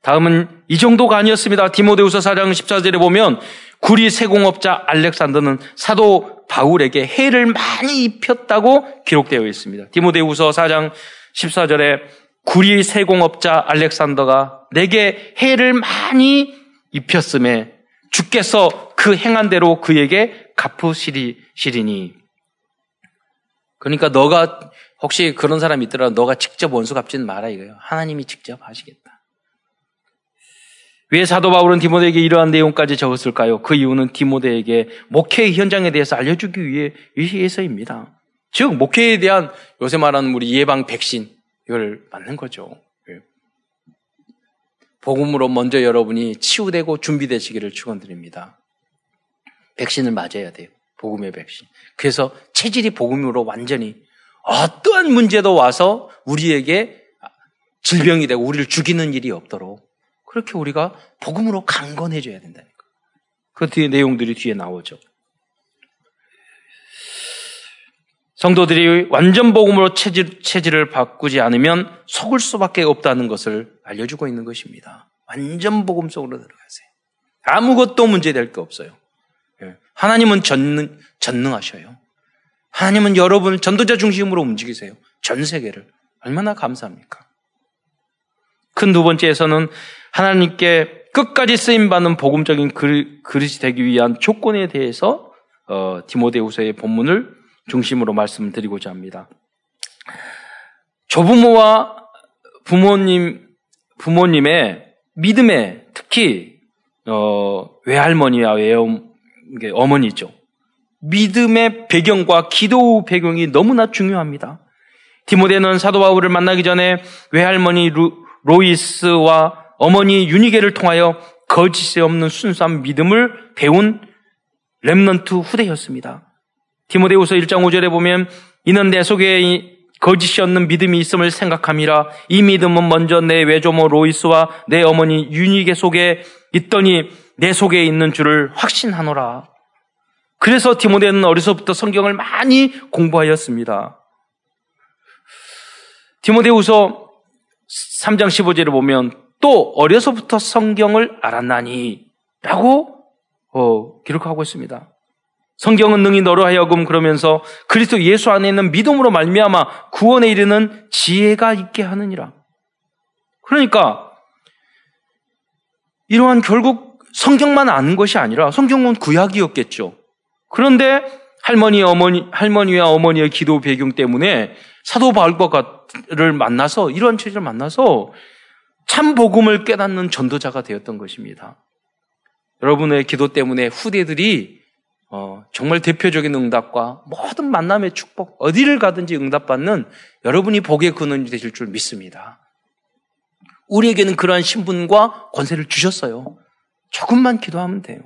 다음은 이 정도가 아니었습니다. 디모데후서 4장 14절에 보면 구리 세공업자 알렉산더는 사도 바울에게 해를 많이 입혔다고 기록되어 있습니다. 디모데후서 4장 14절에 구리 세공업자 알렉산더가 내게 해를 많이 입혔음에 주께서 그 행한 대로 그에게 갚으시리니 그러니까 너가 혹시 그런 사람이 있더라도 너가 직접 원수 갚지는 마라 이거예요. 하나님이 직접 하시겠다. 왜 사도 바울은 디모데에게 이러한 내용까지 적었을까요? 그 이유는 디모데에게 목회의 현장에 대해서 알려주기 위해, 위해서입니다. 즉, 목회에 대한 요새 말하는 우리 예방 백신, 이걸 맞는 거죠. 예. 복음으로 먼저 여러분이 치유되고 준비되시기를 축원드립니다. 백신을 맞아야 돼요. 복음의 백신. 그래서 체질이 복음으로 완전히 어떠한 문제도 와서 우리에게 질병이 되고 우리를 죽이는 일이 없도록 그렇게 우리가 복음으로 강건해 줘야 된다니까. 그 뒤에 내용들이 뒤에 나오죠. 성도들이 완전 복음으로 체질, 체질을 바꾸지 않으면 속을 수밖에 없다는 것을 알려주고 있는 것입니다. 완전 복음 속으로 들어가세요. 아무것도 문제될 게 없어요. 예. 하나님은 전능, 전능하셔요. 하나님은 여러분을 전도자 중심으로 움직이세요. 전 세계를. 얼마나 감사합니까? 큰 두 번째에서는 하나님께 끝까지 쓰임받는 복음적인 그릇 이 되기 위한 조건에 대해서 어, 디모데후서의 본문을 중심으로 말씀을 드리고자 합니다. 조부모와 부모님 부모님의 믿음에 특히 어, 외할머니와 외어머니죠. 믿음의 배경과 기도 배경이 너무나 중요합니다. 디모데는 사도 바울을 만나기 전에 외할머니 루, 로이스와 어머니 유니게를 통하여 거짓이 없는 순수한 믿음을 배운 렘넌트 후대였습니다. 디모데후서 1장 5절에 보면 이는 내 속에 거짓이 없는 믿음이 있음을 생각함이라 이 믿음은 먼저 내 외조모 로이스와 내 어머니 유니게 속에 있더니 내 속에 있는 줄을 확신하노라. 그래서 디모데는 어려서부터 성경을 많이 공부하였습니다. 디모데후서 3장 15절에 보면 또 어려서부터 성경을 알았나니 라고 어, 기록하고 있습니다. 성경은 능히 너로 하여금 그러면서 그리스도 예수 안에 있는 믿음으로 말미암아 구원에 이르는 지혜가 있게 하느니라. 그러니까 이러한 결국 성경만 아는 것이 아니라 성경은 구약이었겠죠. 그런데 할머니 어머니 할머니와 어머니의 기도 배경 때문에 사도 바울과를 만나서 이러한 체질을 만나서 참 복음을 깨닫는 전도자가 되었던 것입니다. 여러분의 기도 때문에 후대들이 어, 정말 대표적인 응답과 모든 만남의 축복, 어디를 가든지 응답받는 여러분이 복의 근원이 되실 줄 믿습니다. 우리에게는 그러한 신분과 권세를 주셨어요. 조금만 기도하면 돼요.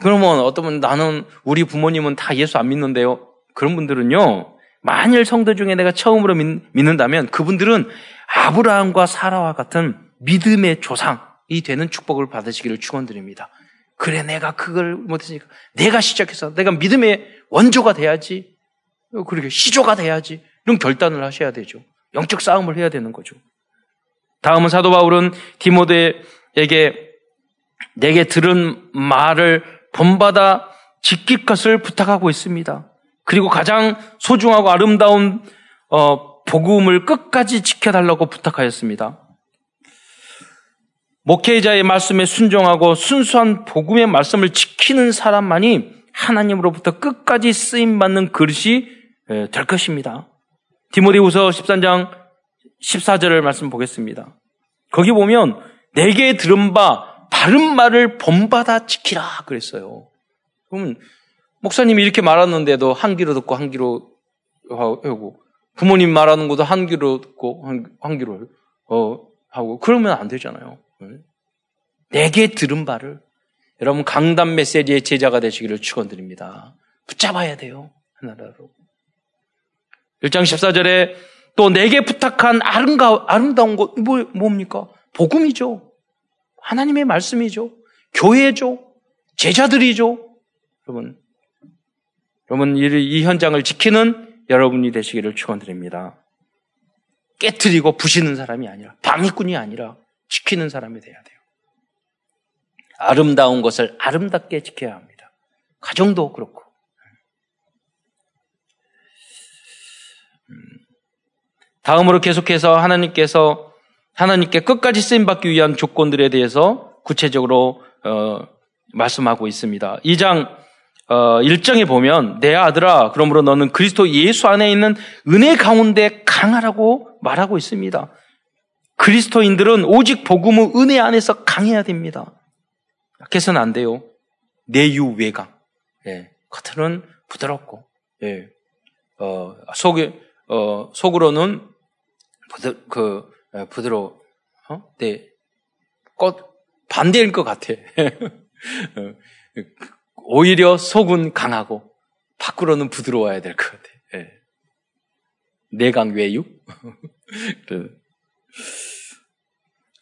그러면 어떤 분 나는 우리 부모님은 다 예수 안 믿는데요. 그런 분들은요. 만일 성도 중에 내가 처음으로 믿, 는다면 그분들은 아브라함과 사라와 같은 믿음의 조상이 되는 축복을 받으시기를 축원드립니다. 그래 내가 그걸 못했으니까 내가 시작해서 내가 믿음의 원조가 돼야지. 그렇게 시조가 돼야지. 이런 결단을 하셔야 되죠. 영적 싸움을 해야 되는 거죠. 다음은 사도 바울은 디모데에게 내게 들은 말을 본받아 지킬 것을 부탁하고 있습니다. 그리고 가장 소중하고 아름다운 어, 복음을 끝까지 지켜달라고 부탁하였습니다. 목회자의 말씀에 순종하고 순수한 복음의 말씀을 지키는 사람만이 하나님으로부터 끝까지 쓰임 받는 그릇이 될 것입니다. 디모데후서 13장 14절을 말씀 보겠습니다. 거기 보면 내게 들은 바 바른 말을 본받아 지키라 그랬어요. 그러면 목사님이 이렇게 말하는데도 한 귀로 듣고 한 귀로 하고 부모님 말하는 것도 한 귀로 듣고 한, 한 귀로 어, 하고 그러면 안 되잖아요. 내게 들은 바를 여러분 강단 메시지의 제자가 되시기를 축원드립니다. 붙잡아야 돼요. 하나로. 1장 14절에 또 내게 부탁한 아름가, 아름다운 것, 뭐, 뭡니까? 복음이죠. 하나님의 말씀이죠. 교회죠. 제자들이죠. 여러분, 여러분, 이, 이 현장을 지키는 여러분이 되시기를 축원드립니다. 깨뜨리고 부시는 사람이 아니라, 방해꾼이 아니라, 지키는 사람이 돼야 돼요. 아름다운 것을 아름답게 지켜야 합니다. 가정도 그렇고. 음. 다음으로 계속해서 하나님께서 하나님께 끝까지 쓰임 받기 위한 조건들에 대해서 구체적으로 어, 말씀하고 있습니다. 2장 어, 1장에 보면 내 아들아 그러므로 너는 그리스도 예수 안에 있는 은혜 가운데 강하라고 말하고 있습니다. 그리스도인들은 오직 복음의 은혜 안에서 강해야 됩니다. 약해서는 안 돼요. 내유 외강. 예. 겉으로는 부드럽고, 예. 어, 속에, 어, 속으로는 부드, 그, 예, 부드러워. 어? 네. 꽃, 반대일 것 같아. 어, 오히려 속은 강하고, 밖으로는 부드러워야 될 것 같아. 예. 내강 외유? 그,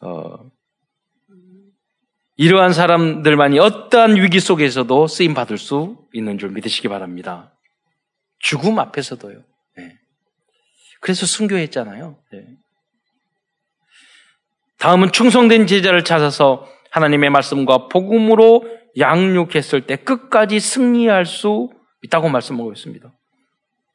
어, 이러한 사람들만이 어떠한 위기 속에서도 쓰임 받을 수 있는 줄 믿으시기 바랍니다. 죽음 앞에서도요. 네. 그래서 순교했잖아요. 네. 다음은 충성된 제자를 찾아서 하나님의 말씀과 복음으로 양육했을 때 끝까지 승리할 수 있다고 말씀하고 있습니다.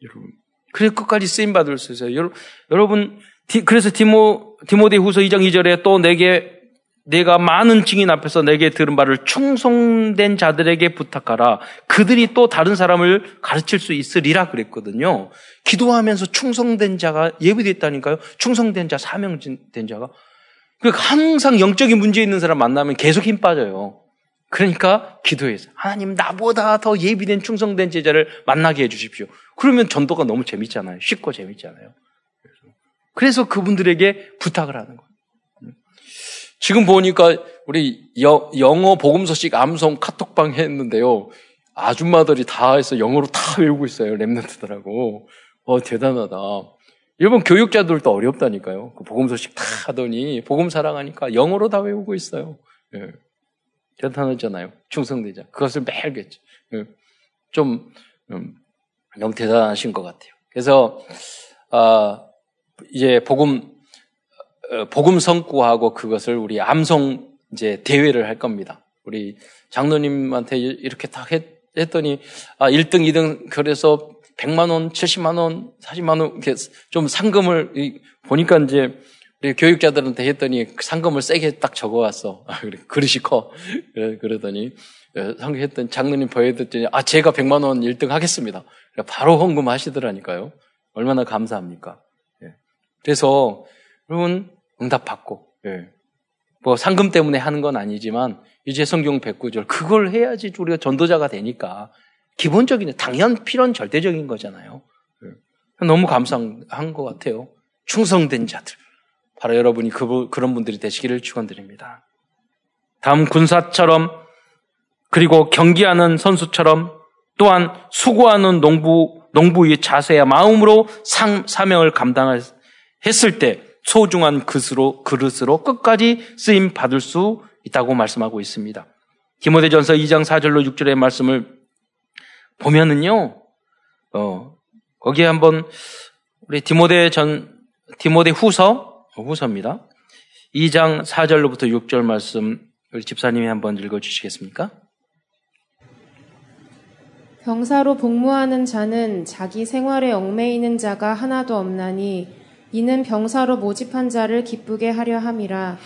여러분. 그래서 끝까지 쓰임 받을 수 있어요. 여러분, 그래서 디모, 디모데 후서 2장 2절에 또 내게 내가 많은 증인 앞에서 내게 들은 바를 충성된 자들에게 부탁하라. 그들이 또 다른 사람을 가르칠 수 있으리라 그랬거든요. 기도하면서 충성된 자가 예비됐다니까요. 충성된 자, 사명된 자가. 그러니까 항상 영적인 문제 있는 사람 만나면 계속 힘 빠져요. 그러니까 기도해서 하나님 나보다 더 예비된 충성된 제자를 만나게 해주십시오. 그러면 전도가 너무 재밌잖아요. 쉽고 재밌잖아요. 그래서 그분들에게 부탁을 하는 거예요. 지금 보니까 우리 여, 영어 복음 소식 암송 카톡방 했는데요. 아줌마들이 다 해서 영어로 다 외우고 있어요. 랩런트들하고. 어, 대단하다. 일본 교육자들도 어렵다니까요. 그 복음 소식 다 하더니 복음 사랑하니까 영어로 다 외우고 있어요. 예. 대단하잖아요. 충성되자. 그것을 매일 겠죠. 예. 좀 음, 너무 대단하신 것 같아요. 그래서 아, 이제 복음 어, 복음 성구하고 그것을 우리 암송 이제 대회를 할 겁니다. 우리 장로님한테 이렇게 다 했, 했더니 아 1등, 2등 그래서 100만 원, 70만 원, 40만 원 이렇게 좀 상금을 보니까 이제 교육자들한테 했더니 상금을 세게 딱 적어왔어. 아, 그래, 그릇이 커. 그러더니 어, 상했던 장로님 보여드렸더니 아 제가 100만 원 1등 하겠습니다. 바로 헌금하시더라니까요. 얼마나 감사합니까? 예. 그래서 여러분 응답 받고 예. 뭐 상금 때문에 하는 건 아니지만 이제 성경 109절 그걸 해야지 우리가 전도자가 되니까 기본적인 당연 필요한 절대적인 거잖아요. 예. 너무 감사한 것 같아요. 충성된 자들 바로 여러분이 그, 그런 분들이 되시기를 축원드립니다. 다음 군사처럼 그리고 경기하는 선수처럼 또한 수고하는 농부 농부의 자세야 마음으로 상, 사명을 감당했을 때 소중한 그릇으로, 그릇으로 끝까지 쓰임 받을 수 있다고 말씀하고 있습니다. 디모데전서 2장 4절로 6절의 말씀을 보면은요, 어, 거기에 한번 우리 디모데 전, 디모데 후서, 어, 후서입니다. 2장 4절로부터 6절 말씀 우리 집사님이 한번 읽어 주시겠습니까? 병사로 복무하는 자는 자기 생활에 얽매이는 자가 하나도 없나니 이는 병사로 모집한 자를 기쁘게 하려 함이라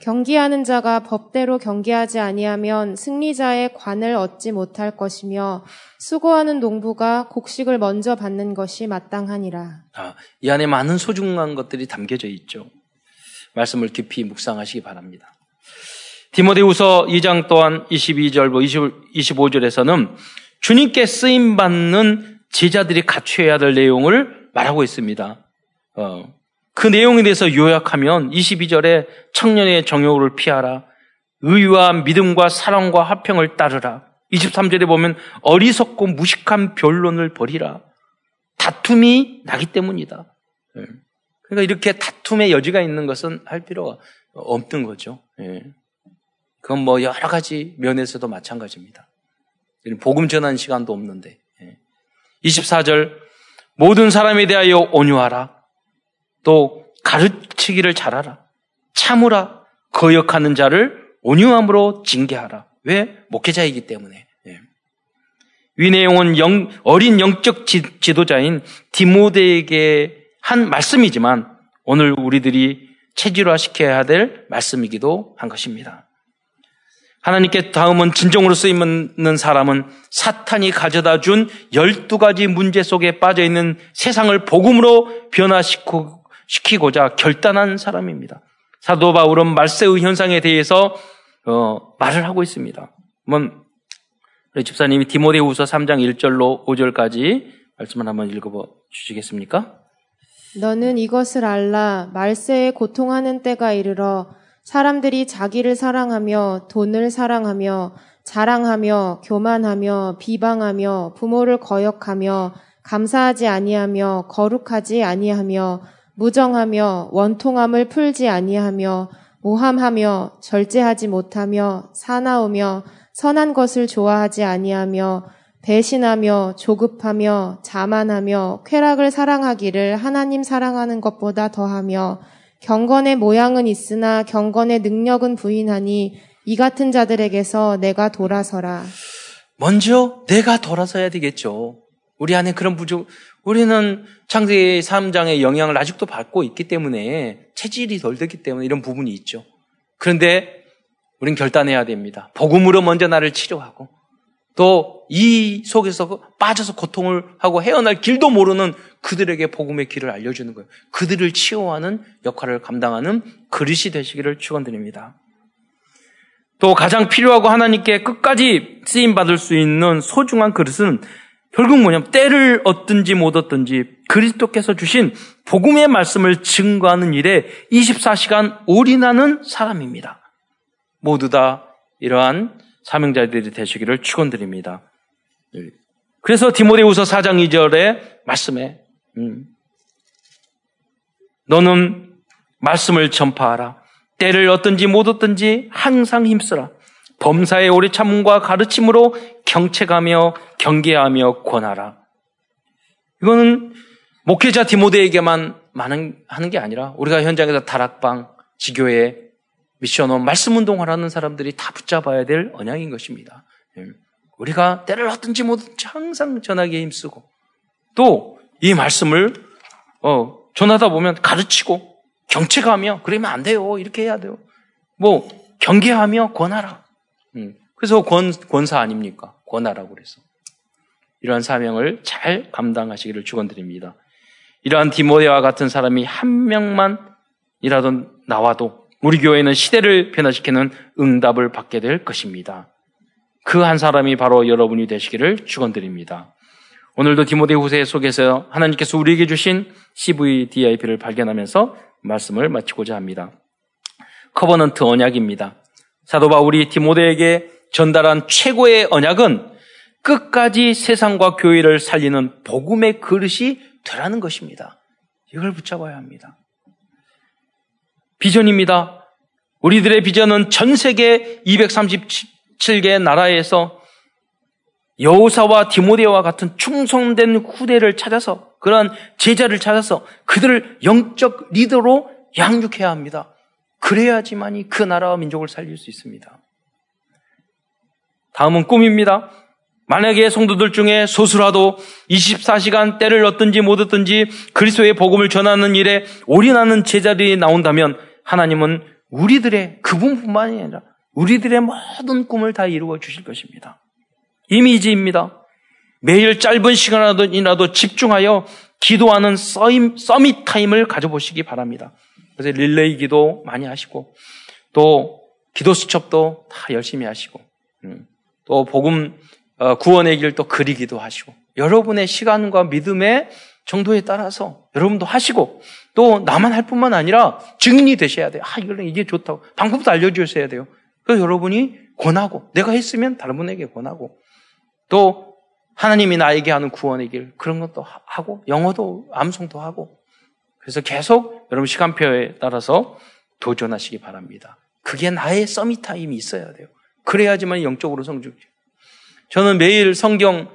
경기하는 자가 법대로 경기하지 아니하면 승리자의 관을 얻지 못할 것이며 수고하는 농부가 곡식을 먼저 받는 것이 마땅하니라. 아, 이 안에 많은 소중한 것들이 담겨져 있죠. 말씀을 깊이 묵상하시기 바랍니다. 디모데후서 2장 또한 22절, 25절에서는 주님께 쓰임 받는 제자들이 갖춰야 될 내용을 말하고 있습니다. 어, 그 내용에 대해서 요약하면 22절에 청년의 정욕을 피하라. 의와 믿음과 사랑과 화평을 따르라. 23절에 보면 어리석고 무식한 변론을 버리라. 다툼이 나기 때문이다. 예. 그러니까 이렇게 다툼의 여지가 있는 것은 할 필요가 없는 거죠. 예. 그건 뭐 여러 가지 면에서도 마찬가지입니다. 복음 전한 시간도 없는데. 24절 예. 모든 사람에 대하여 온유하라. 또 가르치기를 잘하라. 참으라. 거역하는 자를 온유함으로 징계하라. 왜? 목회자이기 때문에. 예. 위내용은 영, 어린 영적 지, 지도자인 디모데에게 한 말씀이지만 오늘 우리들이 체질화시켜야 될 말씀이기도 한 것입니다. 하나님께 다음은 진정으로 쓰임없는 사람은 사탄이 가져다 준 12가지 문제 속에 빠져 있는 세상을 복음으로 변화시키고자 결단한 사람입니다. 사도 바울은 말세의 현상에 대해서 어, 말을 하고 있습니다. 우리 집사님이 디모데후서 3장 1절로 5절까지 말씀을 한번 읽어 주시겠습니까? 너는 이것을 알라. 말세에 고통하는 때가 이르러 사람들이 자기를 사랑하며 돈을 사랑하며 자랑하며 교만하며 비방하며 부모를 거역하며 감사하지 아니하며 거룩하지 아니하며 무정하며 원통함을 풀지 아니하며 모함하며 절제하지 못하며 사나우며 선한 것을 좋아하지 아니하며 배신하며 조급하며 자만하며 쾌락을 사랑하기를 하나님 사랑하는 것보다 더하며 경건의 모양은 있으나 경건의 능력은 부인하니 이 같은 자들에게서 내가 돌아서라. 먼저 내가 돌아서야 되겠죠. 우리 안에 그런 부족, 우리는 창세기 3장의 영향을 아직도 받고 있기 때문에 체질이 덜 됐기 때문에 이런 부분이 있죠. 그런데 우린 결단해야 됩니다. 복음으로 먼저 나를 치료하고 또 이 속에서 빠져서 고통을 하고 헤어날 길도 모르는 그들에게 복음의 길을 알려주는 거예요. 그들을 치유하는 역할을 감당하는 그릇이 되시기를 축원드립니다. 또 가장 필요하고 하나님께 끝까지 쓰임 받을 수 있는 소중한 그릇은 결국 뭐냐면 때를 얻든지 못 얻든지 그리스도께서 주신 복음의 말씀을 증거하는 일에 24시간 올인하는 사람입니다. 모두 다 이러한 사명자들이 되시기를 축원드립니다. 그래서 디모데후서 4장 2절에 말씀에 음, 너는 말씀을 전파하라. 때를 얻든지 못 얻든지 항상 힘쓰라. 범사의 오래 참음과 가르침으로 경책하며 경계하며 권하라. 이거는 목회자 디모데에게만 많은 하는 게 아니라 우리가 현장에서 다락방, 지교회, 미션원, 말씀 운동을 하는 사람들이 다 붙잡아야 될 언약인 것입니다. 예. 우리가 때를 얻든지 뭐든지 항상 전하기에 힘쓰고 또 이 말씀을 어, 전하다 보면 가르치고 경책하며 그러면 안 돼요. 이렇게 해야 돼요. 뭐 경계하며 권하라. 음. 그래서 권, 권사 아닙니까? 권하라고 그래서. 이러한 사명을 잘 감당하시기를 축원드립니다. 이러한 디모데와 같은 사람이 한 명만이라도 나와도 우리 교회는 시대를 변화시키는 응답을 받게 될 것입니다. 그 한 사람이 바로 여러분이 되시기를 축원드립니다. 오늘도 디모데 후세 속에서 하나님께서 우리에게 주신 CVDIP를 발견하면서 말씀을 마치고자 합니다. Covenant 언약입니다. 사도 바울이 디모데에게 전달한 최고의 언약은 끝까지 세상과 교회를 살리는 복음의 그릇이 되라는 것입니다. 이걸 붙잡아야 합니다. 비전입니다. 우리들의 비전은 전 세계 237개 나라에서 여호수아와 디모데와 같은 충성된 후대를 찾아서 그러한 제자를 찾아서 그들을 영적 리더로 양육해야 합니다. 그래야지만이 그 나라와 민족을 살릴 수 있습니다. 다음은 꿈입니다. 만약에 성도들 중에 소수라도 24시간 때를 얻든지 못 얻든지 그리스도의 복음을 전하는 일에 올인하는 제자들이 나온다면 하나님은 우리들의 그분뿐만이 아니라 우리들의 모든 꿈을 다 이루어 주실 것입니다. 이미지입니다. 매일 짧은 시간이라도 집중하여 기도하는 summit time을 가져보시기 바랍니다. 그래서 릴레이 기도 많이 하시고 또 기도 수첩도 다 열심히 하시고 음, 또 복음 어, 구원의 길도 그리기도 하시고 여러분의 시간과 믿음의 정도에 따라서 여러분도 하시고 또 나만 할 뿐만 아니라 증인이 되셔야 돼요. 아, 이걸 이게 좋다고. 방법도 알려주셔야 돼요. 그래서 여러분이 권하고 내가 했으면 다른 분에게 권하고 또 하나님이 나에게 하는 구원의 길 그런 것도 하고 영어도 암송도 하고 그래서 계속 여러분 시간표에 따라서 도전하시기 바랍니다. 그게 나의 서밋 타임이 있어야 돼요. 그래야지만 영적으로 성숙. 저는 매일 성경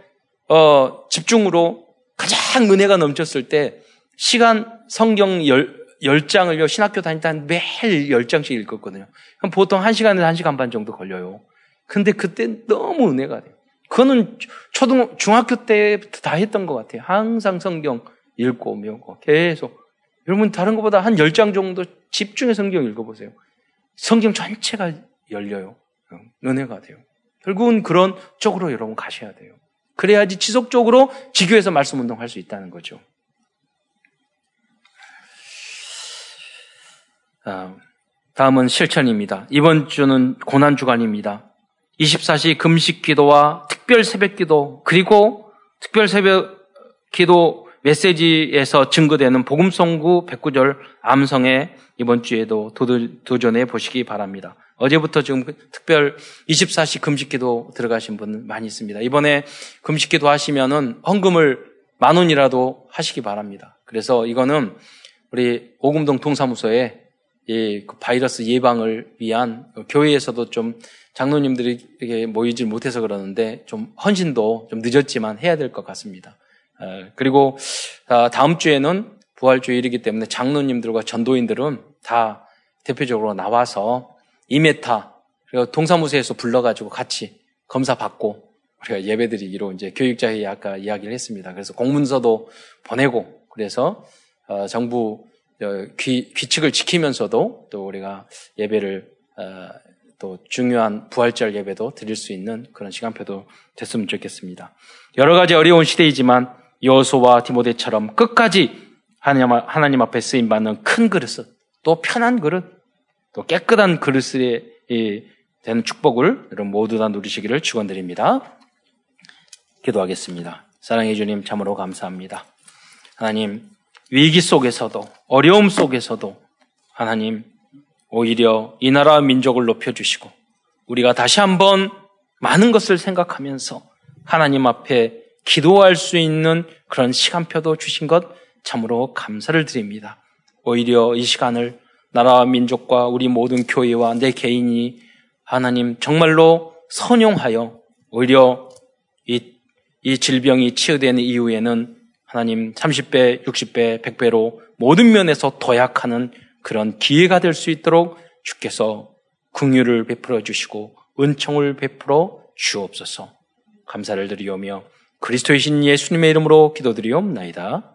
어, 집중으로 가장 은혜가 넘쳤을 때 시간 성경 열, 열 장을요 신학교 다닐 때 매일 열 장씩 읽었거든요. 그럼 보통 한 시간에서 한 시간 반 정도 걸려요. 근데 그때 너무 은혜가 돼요. 그거는 초등, 중학교 때부터 다 했던 것 같아요. 항상 성경 읽고, 외우고, 계속. 여러분, 다른 것보다 한 열 장 정도 집중해 성경 읽어보세요. 성경 전체가 열려요. 은혜가 돼요. 결국은 그런 쪽으로 여러분 가셔야 돼요. 그래야지 지속적으로 지교에서 말씀 운동할 수 있다는 거죠. 아, 다음은 실천입니다. 이번 주는 고난 주간입니다. 24시 금식 기도와 특별 새벽 기도 그리고 특별 새벽 기도 메시지에서 증거되는 복음성구 109절 암성에 이번 주에도 도전해 보시기 바랍니다. 어제부터 지금 특별 24시 금식기도 들어가신 분 많이 있습니다. 이번에 금식기도 하시면은 헌금을 만 원이라도 하시기 바랍니다. 그래서 이거는 우리 오금동 동사무소에 이그 바이러스 예방을 위한 교회에서도 좀 장로님들이 이렇게 모이질 못해서 그러는데 좀 헌신도 좀 늦었지만 해야 될 것 같습니다. 그리고 아, 다음 주에는 부활주일이기 때문에 장로님들과 전도인들은 다 대표적으로 나와서 이메타 그리고 동사무소에서 불러가지고 같이 검사 받고 우리가 예배드리기로 이제 교육자회의 아까 이야기를 했습니다. 그래서 공문서도 보내고 그래서 어, 정부 어, 귀, 규칙을 지키면서도 또 우리가 예배를 어, 또 중요한 부활절 예배도 드릴 수 있는 그런 시간표도 됐으면 좋겠습니다. 여러 가지 어려운 시대이지만 여호수와 디모데처럼 끝까지 하나님 앞에 쓰임 받는 큰 그릇, 또 편한 그릇, 또 깨끗한 그릇에 되는 축복을 여러분 모두 다 누리시기를 축원드립니다. 기도하겠습니다. 사랑해 주님 참으로 감사합니다. 하나님 위기 속에서도 어려움 속에서도 하나님 오히려 이 나라 민족을 높여 주시고 우리가 다시 한번 많은 것을 생각하면서 하나님 앞에 기도할 수 있는 그런 시간표도 주신 것 참으로 감사를 드립니다. 오히려 이 시간을 나라와 민족과 우리 모든 교회와 내 개인이 하나님 정말로 선용하여 오히려 이, 이 질병이 치유되는 이후에는 하나님 30배, 60배, 100배로 모든 면에서 도약하는 그런 기회가 될 수 있도록 주께서 긍휼을 베풀어 주시고 은총을 베풀어 주옵소서. 감사를 드리오며 그리스도이신 예수님의 이름으로 기도드리옵나이다.